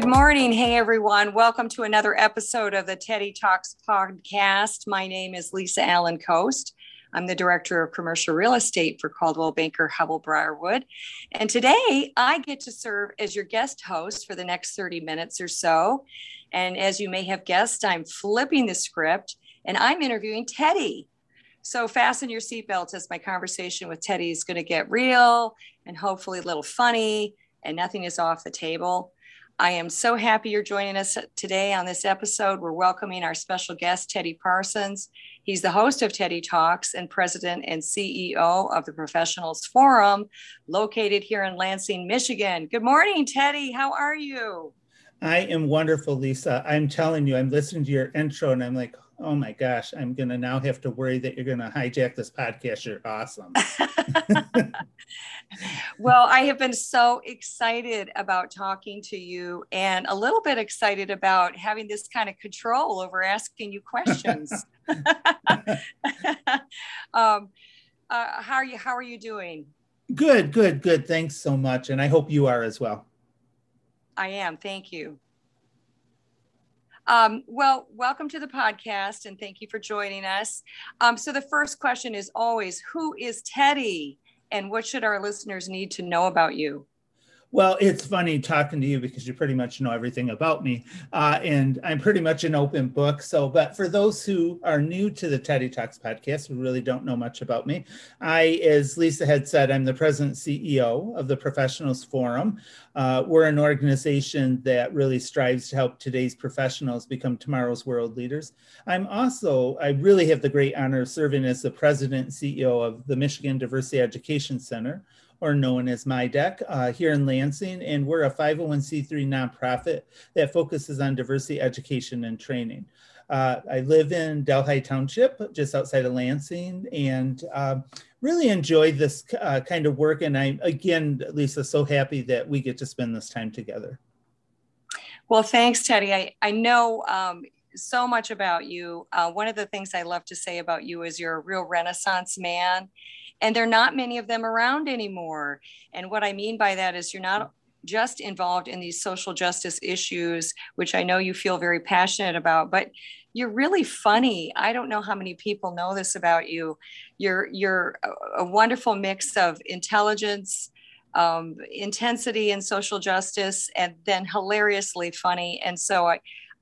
Good morning. Hey, everyone. Welcome to another episode of the Teddy Talks podcast. My name is Lisa Allen Coast. I'm the Director of Commercial Real Estate for Coldwell Banker Hubbell Briarwood. And today I get to serve as your guest host for the next 30 minutes or so. And as you may have guessed, I'm flipping the script and I'm interviewing Teddy. So fasten your seatbelts as my conversation with Teddy is going to get real and hopefully a little funny and nothing is off the table. I am so happy you're joining us today on this episode. We're welcoming our special guest, Teddy Parsons. He's the host of Teddy Talks and president and CEO of the Professionals Forum, located here in Lansing, Michigan. Good morning, Teddy. How are you? I am wonderful, Lisa. I'm telling you, I'm listening to your intro and I'm like, oh my gosh, I'm going to now have to worry that you're going to hijack this podcast. You're awesome. well, I have been so excited about talking to you and a little bit excited about having this kind of control over asking you questions. um, uh, how are you? How are you doing? Good, good, good. Thanks so much. And I hope you are as well. I am. Thank you. Um, well, welcome to the podcast and thank you for joining us. Um, so, the first question is always Who is Teddy and what should our listeners need to know about you? Well, it's funny talking to you because you pretty much know everything about me. Uh, and I'm pretty much an open book. So, but for those who are new to the Teddy Talks podcast, who really don't know much about me, I, as Lisa had said, I'm the president CEO of the Professionals Forum. Uh, we're an organization that really strives to help today's professionals become tomorrow's world leaders. I'm also, I really have the great honor of serving as the president and CEO of the Michigan Diversity Education Center or known as MIDEC, uh, here in Lansing. And we're a 501c3 nonprofit that focuses on diversity education and training. Uh, I live in Delhi Township, just outside of Lansing, and uh, really enjoy this uh, kind of work. And I'm, again, Lisa, so happy that we get to spend this time together. Well, thanks, Teddy. I, I know um, so much about you. Uh, one of the things I love to say about you is you're a real Renaissance man and there are not many of them around anymore. And what I mean by that is you're not just involved in these social justice issues, which I know you feel very passionate about, but you're really funny. I don't know how many people know this about you. You're you're a, wonderful mix of intelligence, um, intensity, and social justice, and then hilariously funny. And so I,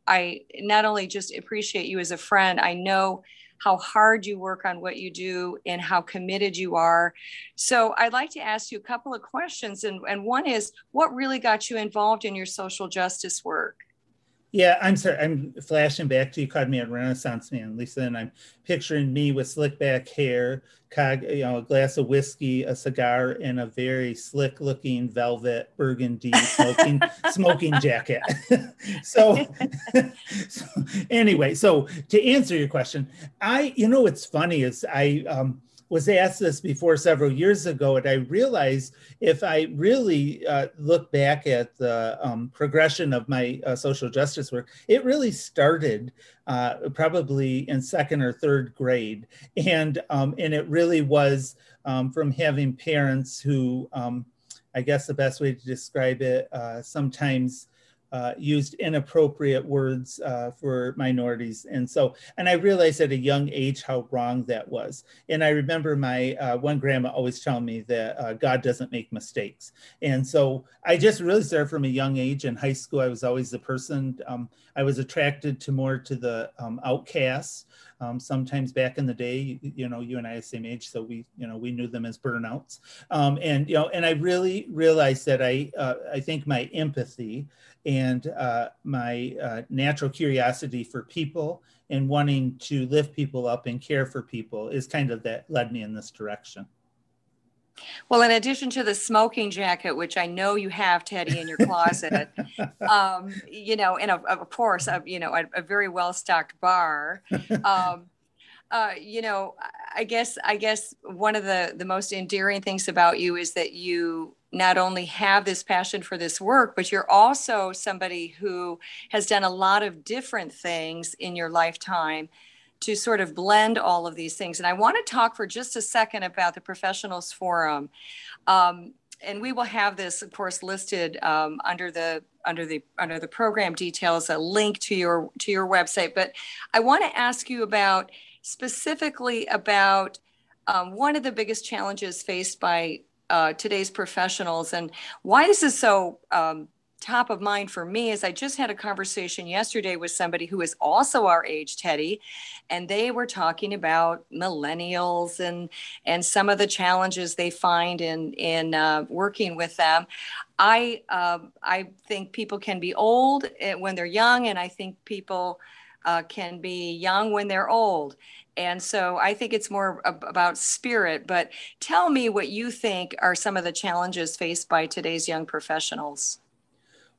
I not only just appreciate you as a friend, I know how hard you work on what you do and how committed you are. So I'd like to ask you a couple of questions. And, and one is what really got you involved in your social justice work? Yeah, I'm sorry. I'm flashing back to you. Called me a Renaissance man, Lisa, and I'm picturing me with slick back hair, cog, you know, a glass of whiskey, a cigar, and a very slick-looking velvet burgundy smoking smoking jacket. so, so, anyway, so to answer your question, I, you know, what's funny is I. Um, was asked this before several years ago, and I realized if I really uh, look back at the um, progression of my uh, social justice work, it really started uh, probably in second or third grade, and um, and it really was um, from having parents who, um, I guess the best way to describe it, uh, sometimes uh, used inappropriate words uh, for minorities. And so, and I realized at a young age how wrong that was. And I remember my uh, one grandma always telling me that uh, God doesn't make mistakes. And so I just really started from a young age. In high school, I was always the person, um, I was attracted to more to the um, outcasts. Um, sometimes back in the day, you know, you and I are same age, so we, you know, we knew them as burnouts. Um, and you know, and I really realized that I, uh, I think my empathy and uh, my uh, natural curiosity for people and wanting to lift people up and care for people is kind of that led me in this direction. Well, in addition to the smoking jacket, which I know you have, Teddy, in your closet, um, you know, and of, of course, a, you know, a, a very well stocked bar. Um, uh, you know, I guess I guess one of the the most endearing things about you is that you not only have this passion for this work, but you're also somebody who has done a lot of different things in your lifetime to sort of blend all of these things. And I want to talk for just a second about the Professionals Forum. Um, and we will have this, of course, listed um, under the under the under the program details, a link to your to your website. But I want to ask you about specifically about um, one of the biggest challenges faced by uh, today's professionals and why is this is so um, top of mind for me is I just had a conversation yesterday with somebody who is also our age, Teddy, and they were talking about millennials and and some of the challenges they find in in uh, working with them. I uh, I think people can be old eh, when they're young, and I think people uh, can be young when they're old. And so I think it's more about spirit. But tell me what you think are some of the challenges faced by today's young professionals.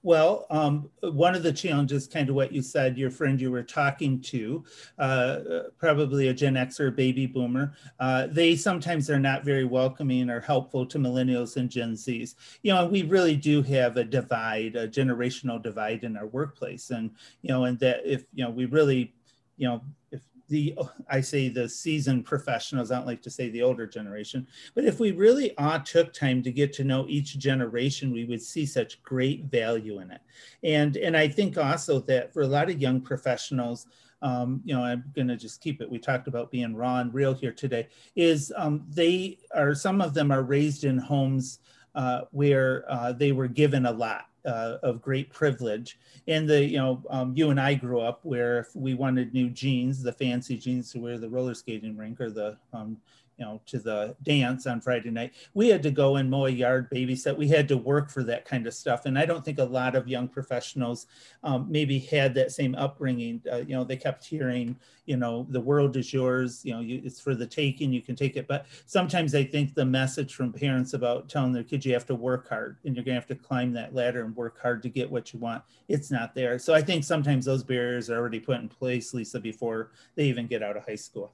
Well, um, one of the challenges, kind of what you said, your friend you were talking to, uh, probably a Gen X or a baby boomer, uh, they sometimes are not very welcoming or helpful to millennials and Gen Zs. You know, we really do have a divide, a generational divide in our workplace. And, you know, and that if, you know, we really, you know, if the I say the seasoned professionals, I don't like to say the older generation, but if we really all took time to get to know each generation, we would see such great value in it. And and I think also that for a lot of young professionals, um, you know, I'm going to just keep it. We talked about being raw and real here today. Is um, they are some of them are raised in homes uh, where uh, they were given a lot uh, of great privilege. And the, you know, um, you and I grew up where if we wanted new jeans, the fancy jeans to wear the roller skating rink or the, um, you know, to the dance on Friday night, we had to go and mow a yard, babysit. We had to work for that kind of stuff. And I don't think a lot of young professionals um, maybe had that same upbringing. Uh, you know, they kept hearing, you know, the world is yours, you know, you, it's for the taking, you can take it. But sometimes I think the message from parents about telling their kids you have to work hard and you're going to have to climb that ladder and work hard to get what you want, it's not there. So I think sometimes those barriers are already put in place, Lisa, before they even get out of high school.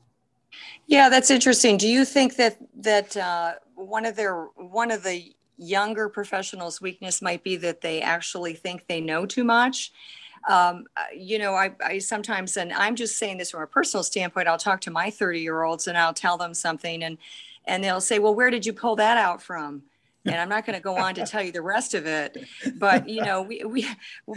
Yeah, that's interesting. Do you think that that uh, one of their one of the younger professionals' weakness might be that they actually think they know too much? Um, uh, you know, I, I sometimes, and I'm just saying this from a personal standpoint. I'll talk to my 30 year olds and I'll tell them something, and and they'll say, "Well, where did you pull that out from?" and I'm not going to go on to tell you the rest of it. But you know, we, we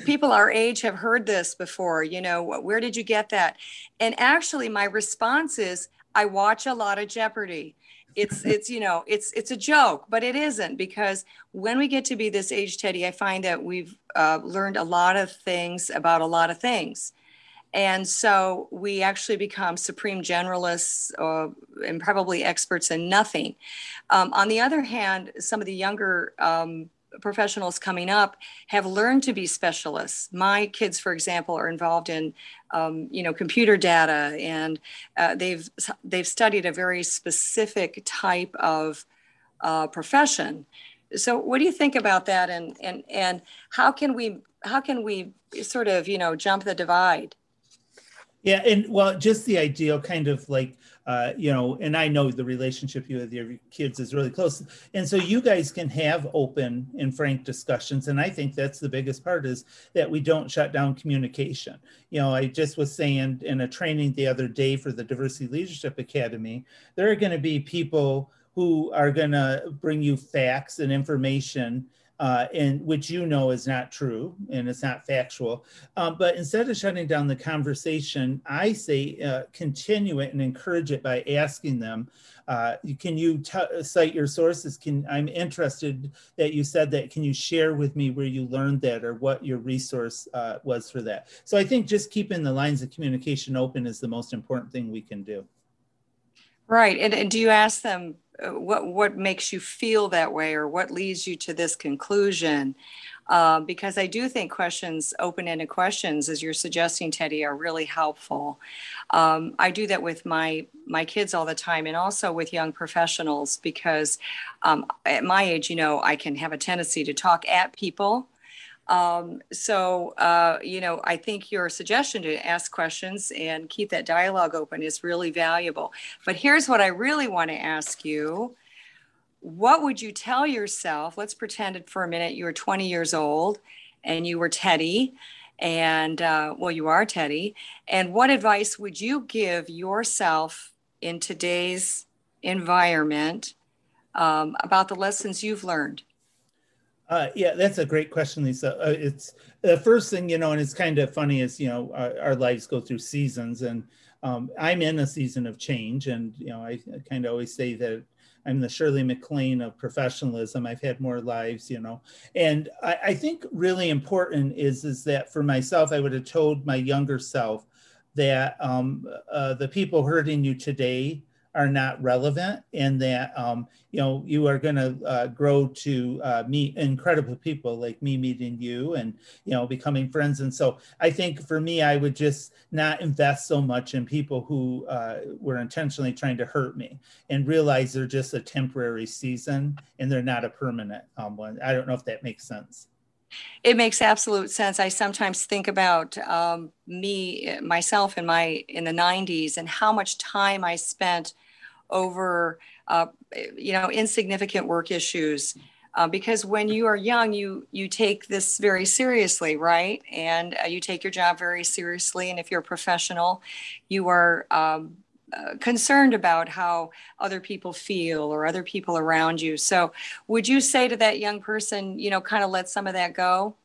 people our age have heard this before. You know, where did you get that? And actually, my response is, I watch a lot of Jeopardy. It's it's you know it's it's a joke, but it isn't because when we get to be this age, Teddy, I find that we've uh, learned a lot of things about a lot of things. And so we actually become supreme generalists uh, and probably experts in nothing. Um, on the other hand, some of the younger um, professionals coming up have learned to be specialists. My kids, for example, are involved in, um, you know, computer data, and uh, they've they've studied a very specific type of uh, profession. So, what do you think about that, and and and how can we how can we sort of you know jump the divide? Yeah, and well, just the ideal kind of like uh, you know, and I know the relationship you with your kids is really close, and so you guys can have open and frank discussions. And I think that's the biggest part is that we don't shut down communication. You know, I just was saying in a training the other day for the Diversity Leadership Academy, there are going to be people who are going to bring you facts and information uh, and which you know is not true and it's not factual. Um, but instead of shutting down the conversation, I say uh, continue it and encourage it by asking them, uh, can you t- cite your sources? Can I'm interested that you said that. Can you share with me where you learned that or what your resource uh, was for that? So I think just keeping the lines of communication open is the most important thing we can do. Right, and, and do you ask them uh, what what makes you feel that way or what leads you to this conclusion? Uh, because i do think questions open-ended questions as you're suggesting teddy are really helpful. Um, i do that with my my kids all the time and also with young professionals because um, at my age you know i can have a tendency to talk at people um, so, uh, you know, I think your suggestion to ask questions and keep that dialogue open is really valuable. But here's what I really want to ask you What would you tell yourself? Let's pretend for a minute you were 20 years old and you were Teddy, and uh, well, you are Teddy. And what advice would you give yourself in today's environment um, about the lessons you've learned? Uh, yeah, that's a great question, Lisa. Uh, it's the first thing, you know, and it's kind of funny is, you know, our, our lives go through seasons and um, I'm in a season of change. And, you know, I, kind of always say that I'm the Shirley MacLaine of professionalism. I've had more lives, you know, and I, I think really important is, is that for myself, I would have told my younger self that um, uh, the people hurting you today are not relevant and that um, you know you are going to uh, grow to uh, meet incredible people like me meeting you and you know becoming friends. And so i think for me i would just not invest so much in people who uh, were intentionally trying to hurt me and realize they're just a temporary season and they're not a permanent um, one. I don't know if that makes sense. It makes absolute sense. I sometimes think about um, me, myself, in my in the '90s, and how much time I spent over uh, you know insignificant work issues. Uh, because when you are young you you take this very seriously right? And uh, you take your job very seriously. And if you're a professional you are um, uh, concerned about how other people feel or other people around you. So would you say to that young person you know kind of let some of that go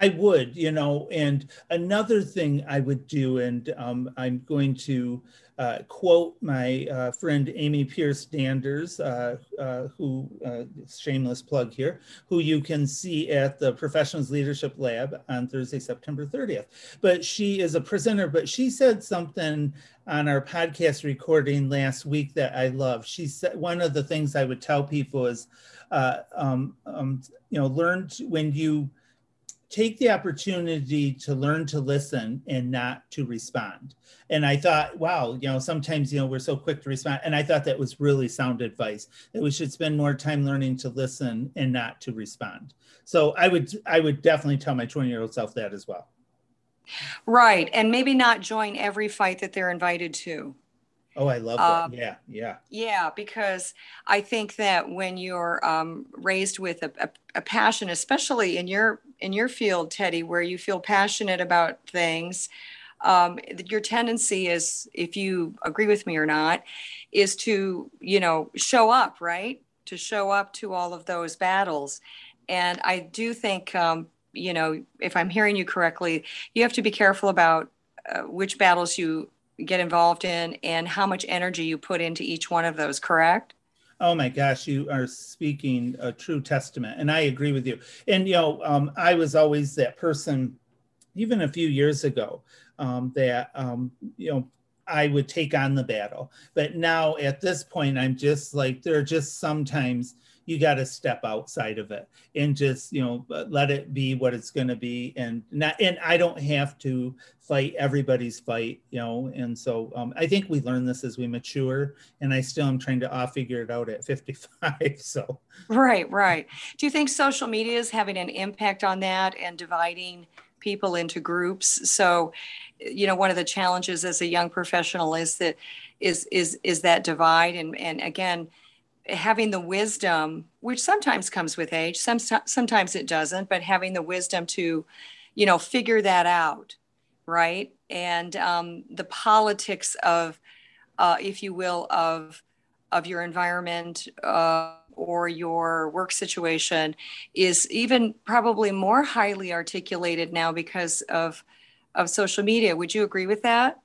I would, you know, and another thing I would do, and um, I'm going to uh, quote my uh, friend Amy Pierce Danders, uh, uh who, uh, shameless plug here, who you can see at the Professionals Leadership Lab on Thursday, September 30th. But she is a presenter, but she said something on our podcast recording last week that I love. She said one of the things I would tell people is, uh, um, um, you know, learn to, when you take the opportunity to learn to listen and not to respond. And I thought, wow, you know, sometimes, you know, we're so quick to respond. And I thought that was really sound advice that we should spend more time learning to listen and not to respond. So I would, I would definitely tell my 20 year old self that as well. Right. And maybe not join every fight that they're invited to. Oh, I love that. Um, yeah, yeah. Yeah, because I think that when you're um, raised with a, a, a, passion, especially in your in your field, Teddy, where you feel passionate about things, um, your tendency is, if you agree with me or not, is to you know show up, right? To show up to all of those battles, and I do think um, you know if I'm hearing you correctly, you have to be careful about uh, which battles you get involved in and how much energy you put into each one of those, correct? Oh my gosh, you are speaking a true testament. And I agree with you. And, you know, um, I was always that person, even a few years ago, um, that, um, you know, I would take on the battle. But now at this point, I'm just like, there are just sometimes you got to step outside of it and just you know let it be what it's going to be and not and i don't have to fight everybody's fight you know and so um, i think we learn this as we mature and i still am trying to off figure it out at 55 so. Right right. Do you think social media is having an impact on that and dividing people into groups? So you know one of the challenges as a young professional is that is is is that divide and and again having the wisdom, which sometimes comes with age, some, sometimes it doesn't, but having the wisdom to, you know, figure that out, right? And um, the politics of, uh, if you will, of of your environment uh, or your work situation is even probably more highly articulated now because of of social media. Would you agree with that?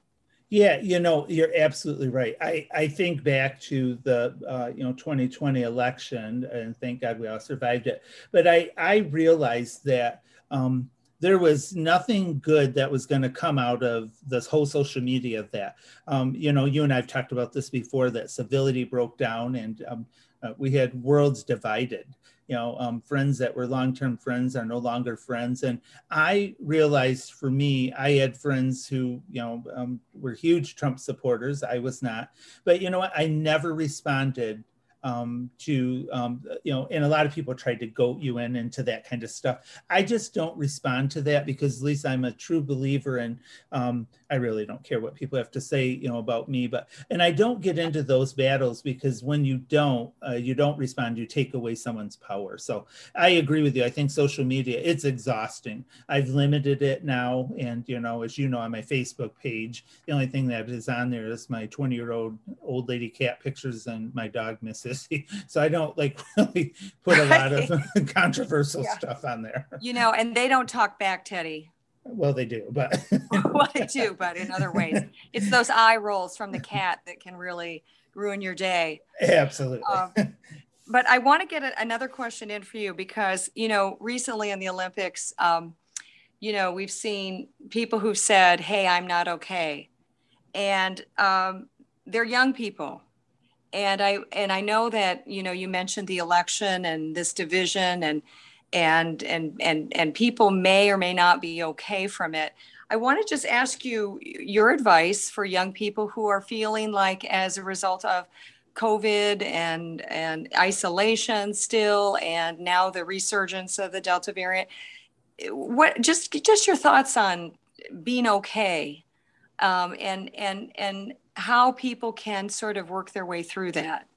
Yeah, you know, you're absolutely right. I, I think back to the uh, you know 2020 election, and thank God we all survived it. But I I realized that um, there was nothing good that was going to come out of this whole social media of that. Um, you know, you and I've talked about this before that civility broke down, and um, uh, we had worlds divided. You know um, friends that were long-term friends are no longer friends. And i realized for me i had friends who you know um, were huge trump supporters. I was not. But you know what? I never responded um, to um, you know and a lot of people tried to goat you in into that kind of stuff. I just don't respond to that because at least i'm a true believer and um, i really don't care what people have to say you know about me but and i don't get into those battles because when you don't uh, you don't respond you take away someone's power. So i agree with you. I think social media it's exhausting. I've limited it now and you know as you know on my facebook page the only thing that is on there is my 20 year old old lady cat pictures and my dog missing sissy, so I don't like really put a lot of controversial yeah. stuff on there. You know, and they don't talk back, Teddy. Well, they do, but well, they do, but in other ways, it's those eye rolls from the cat that can really ruin your day. Absolutely. Um, but I want to get a, another question in for you because you know recently in the Olympics, um, you know we've seen people who've said, "Hey, I'm not okay," and um, they're young people, and I and I know that you know you mentioned the election and this division and and and and and people may or may not be okay from it. I want to just ask you your advice for young people who are feeling like as a result of COVID and and isolation still, and now the resurgence of the Delta variant. What just just your thoughts on being okay, um, and and and how people can sort of work their way through that.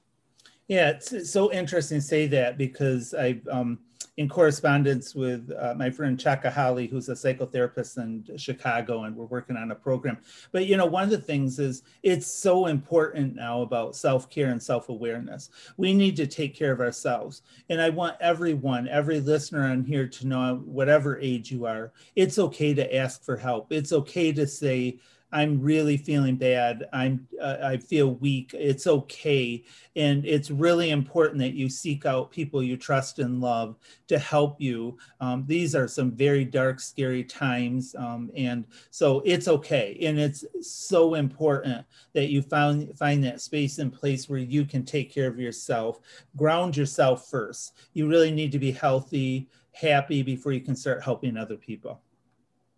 Yeah, it's so interesting to say that because I. Um, in correspondence with uh, my friend Chaka Holly, who's a psychotherapist in Chicago, and we're working on a program. But you know, one of the things is it's so important now about self care and self awareness. We need to take care of ourselves, and I want everyone, every listener on here, to know, whatever age you are, it's okay to ask for help. It's okay to say, I'm really feeling bad. I'm uh, I feel weak. It's okay, and it's really important that you seek out people you trust and love to help you. Um, these are some very dark, scary times, um, and so it's okay. And it's so important that you find find that space and place where you can take care of yourself. Ground yourself first. You really need to be healthy, happy before you can start helping other people.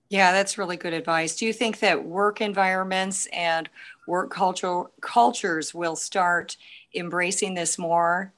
Yeah, that's really good advice. Do you think that work environments and work culture cultures will start embracing this more?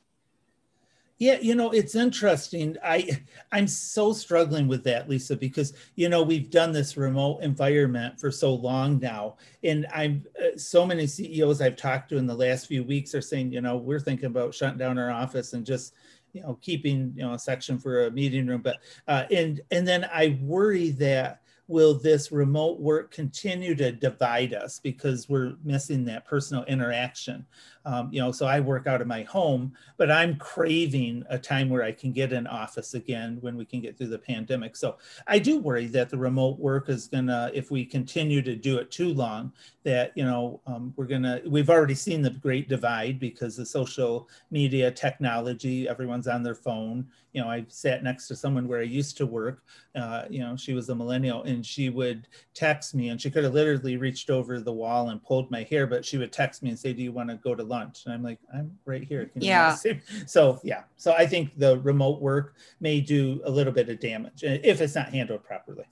Yeah, you know, it's interesting. I I'm so struggling with that, Lisa, because you know, we've done this remote environment for so long now. And I'm uh, so many CEOs I've talked to in the last few weeks are saying, you know, we're thinking about shutting down our office and just you know keeping you know a section for a meeting room but uh, and and then i worry that will this remote work continue to divide us because we're missing that personal interaction? Um, you know so i work out of my home but i'm craving a time where i can get an office again when we can get through the pandemic. So i do worry that the remote work is gonna if we continue to do it too long that you know um, we're gonna we've already seen the great divide because the social media technology everyone's on their phone. You know i sat next to someone where i used to work. Uh, you know she was a millennial and she would text me and she could have literally reached over the wall and pulled my hair but she would text me and say do you want to go to lunch. And I'm like, I'm right here. Can yeah. So yeah. So I think the remote work may do a little bit of damage if it's not handled properly.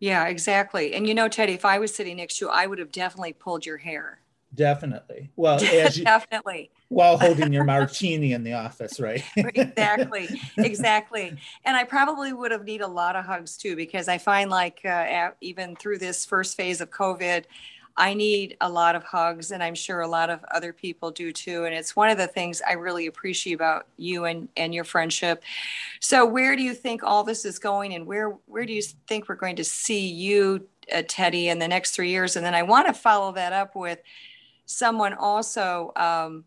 Yeah, exactly. And you know, Teddy, if I was sitting next to you, I would have definitely pulled your hair. Definitely. Well, you, definitely. While holding your martini in the office, right? exactly. Exactly. And I probably would have need a lot of hugs too, because I find like uh, even through this first phase of COVID, I need a lot of hugs, and I'm sure a lot of other people do too. And it's one of the things I really appreciate about you and, and your friendship. So, where do you think all this is going, and where where do you think we're going to see you, uh, Teddy, in the next three years? And then I want to follow that up with someone also. Um,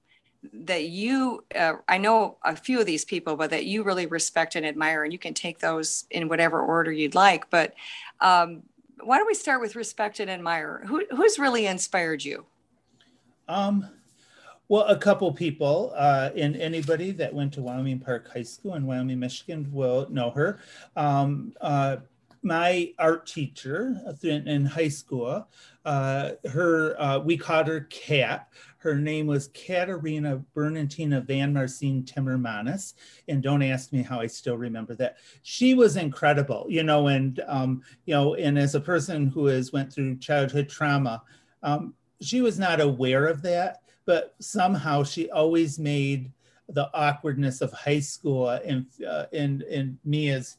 that you uh, i know a few of these people but that you really respect and admire and you can take those in whatever order you'd like but um, why don't we start with respect and admire? Who, who's really inspired you? Um, well, a couple people, uh, and anybody that went to Wyoming Park High School in Wyoming, Michigan will know her. Um, uh, my art teacher in, high school, uh, her uh, we called her Cat. Her name was Katerina Bernardina Van Marcin Timmermanis. And don't ask me how I still remember that. She was incredible, you know, and, um, you know, and as a person who has went through childhood trauma, um, she was not aware of that, but somehow she always made the awkwardness of high school and, uh, and, and me as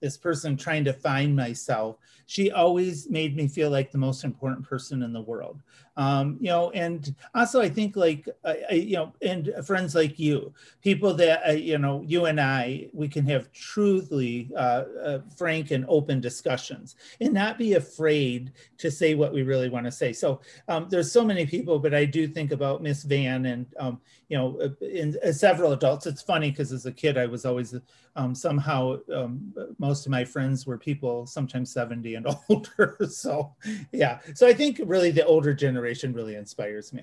this person trying to find myself she always made me feel like the most important person in the world. Um, you know and also i think like uh, you know and friends like you people that uh, you know you and i we can have truly uh, uh, frank and open discussions and not be afraid to say what we really want to say. So um, there's so many people but i do think about miss van and um, you know uh, in, in, uh, several adults. It's funny because as a kid i was always um, somehow um, most of my friends were people sometimes 70 and older so yeah. So i think really the older generation really inspires me.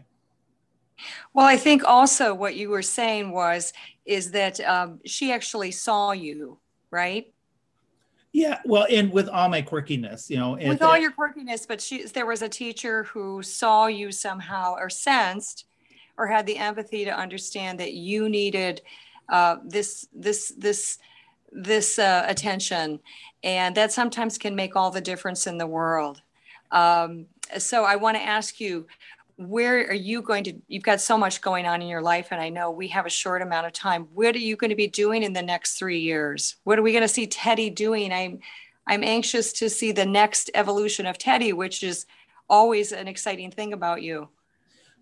Well i think also what you were saying was is that um, she actually saw you right? Yeah well and with all my quirkiness you know with all your quirkiness but she there was a teacher who saw you somehow or sensed or had the empathy to understand that you needed uh, this this this this uh, attention, and that sometimes can make all the difference in the world. Um, so I want to ask you, where are you going to? You've got so much going on in your life, and I know we have a short amount of time. What are you going to be doing in the next three years? What are we going to see Teddy doing? I'm I'm anxious to see the next evolution of Teddy, which is always an exciting thing about you.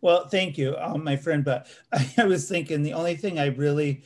Well, thank you, um, my friend. But I was thinking the only thing I really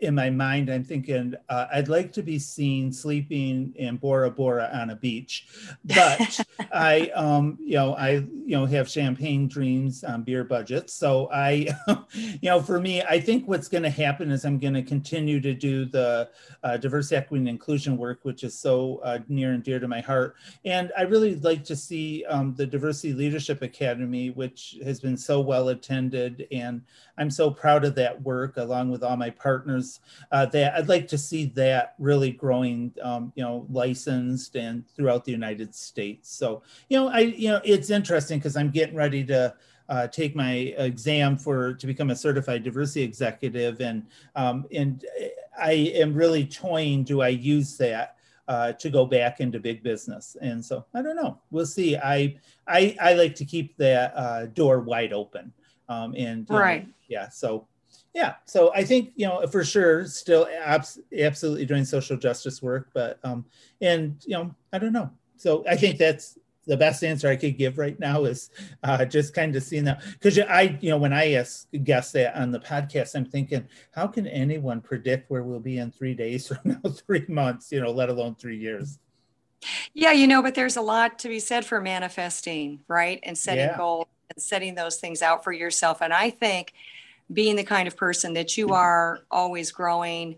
in my mind, I'm thinking uh, I'd like to be seen sleeping in Bora Bora on a beach, but I, um, you know, I, you know, have champagne dreams on beer budgets. So I, you know, for me, I think what's going to happen is I'm going to continue to do the uh, diversity, equity, and inclusion work, which is so uh, near and dear to my heart. And I really like to see um, the Diversity Leadership Academy, which has been so well attended, and I'm so proud of that work, along with all my partners uh, that I'd like to see that really growing, um, you know, licensed and throughout the United States. So, you know, I, you know, it's interesting because I'm getting ready to uh, take my exam for to become a certified diversity executive, and um, and I am really toying. Do I use that? Uh, to go back into big business. And so I don't know. We'll see. I I, I like to keep that uh, door wide open. Um, and right. Know, yeah. So yeah so i think you know for sure still abs- absolutely doing social justice work but um and you know i don't know so i think that's the best answer i could give right now is uh, just kind of seeing that because i you know when i ask guests that on the podcast i'm thinking how can anyone predict where we'll be in three days from now three months you know let alone three years? Yeah you know but there's a lot to be said for manifesting right? And setting yeah. goals and setting those things out for yourself. And i think being the kind of person that you are, always growing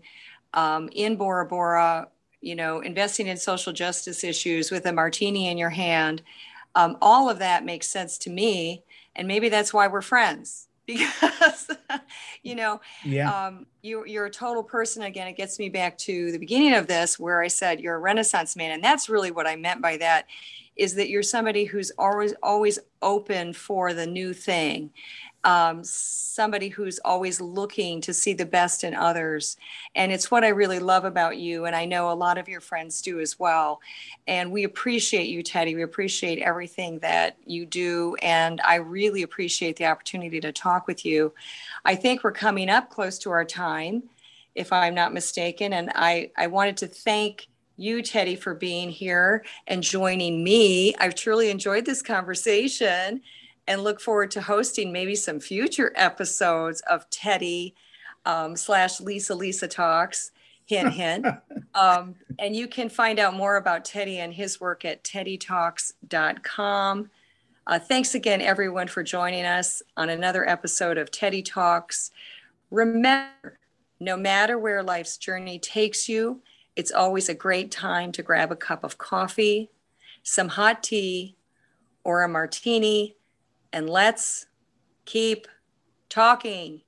um, in Bora Bora, you know, investing in social justice issues with a martini in your hand. Um, all of that makes sense to me. And maybe that's why we're friends because, you know, yeah. um, you, you're a total person. Again, it gets me back to the beginning of this where I said you're a renaissance man. And that's really what I meant by that is that you're somebody who's always, always open for the new thing um, somebody who's always looking to see the best in others. And it's what I really love about you. And I know a lot of your friends do as well. And we appreciate you, Teddy. We appreciate everything that you do. And I really appreciate the opportunity to talk with you. I think we're coming up close to our time, if I'm not mistaken. And I, I wanted to thank you, Teddy, for being here and joining me. I've truly enjoyed this conversation and look forward to hosting maybe some future episodes of Teddy um, slash Lisa Lisa Talks. Hint, hint. um, and you can find out more about Teddy and his work at teddytalks.com. Uh, thanks again, everyone, for joining us on another episode of Teddy Talks. Remember, no matter where life's journey takes you, it's always a great time to grab a cup of coffee, some hot tea, or a martini and let's keep talking.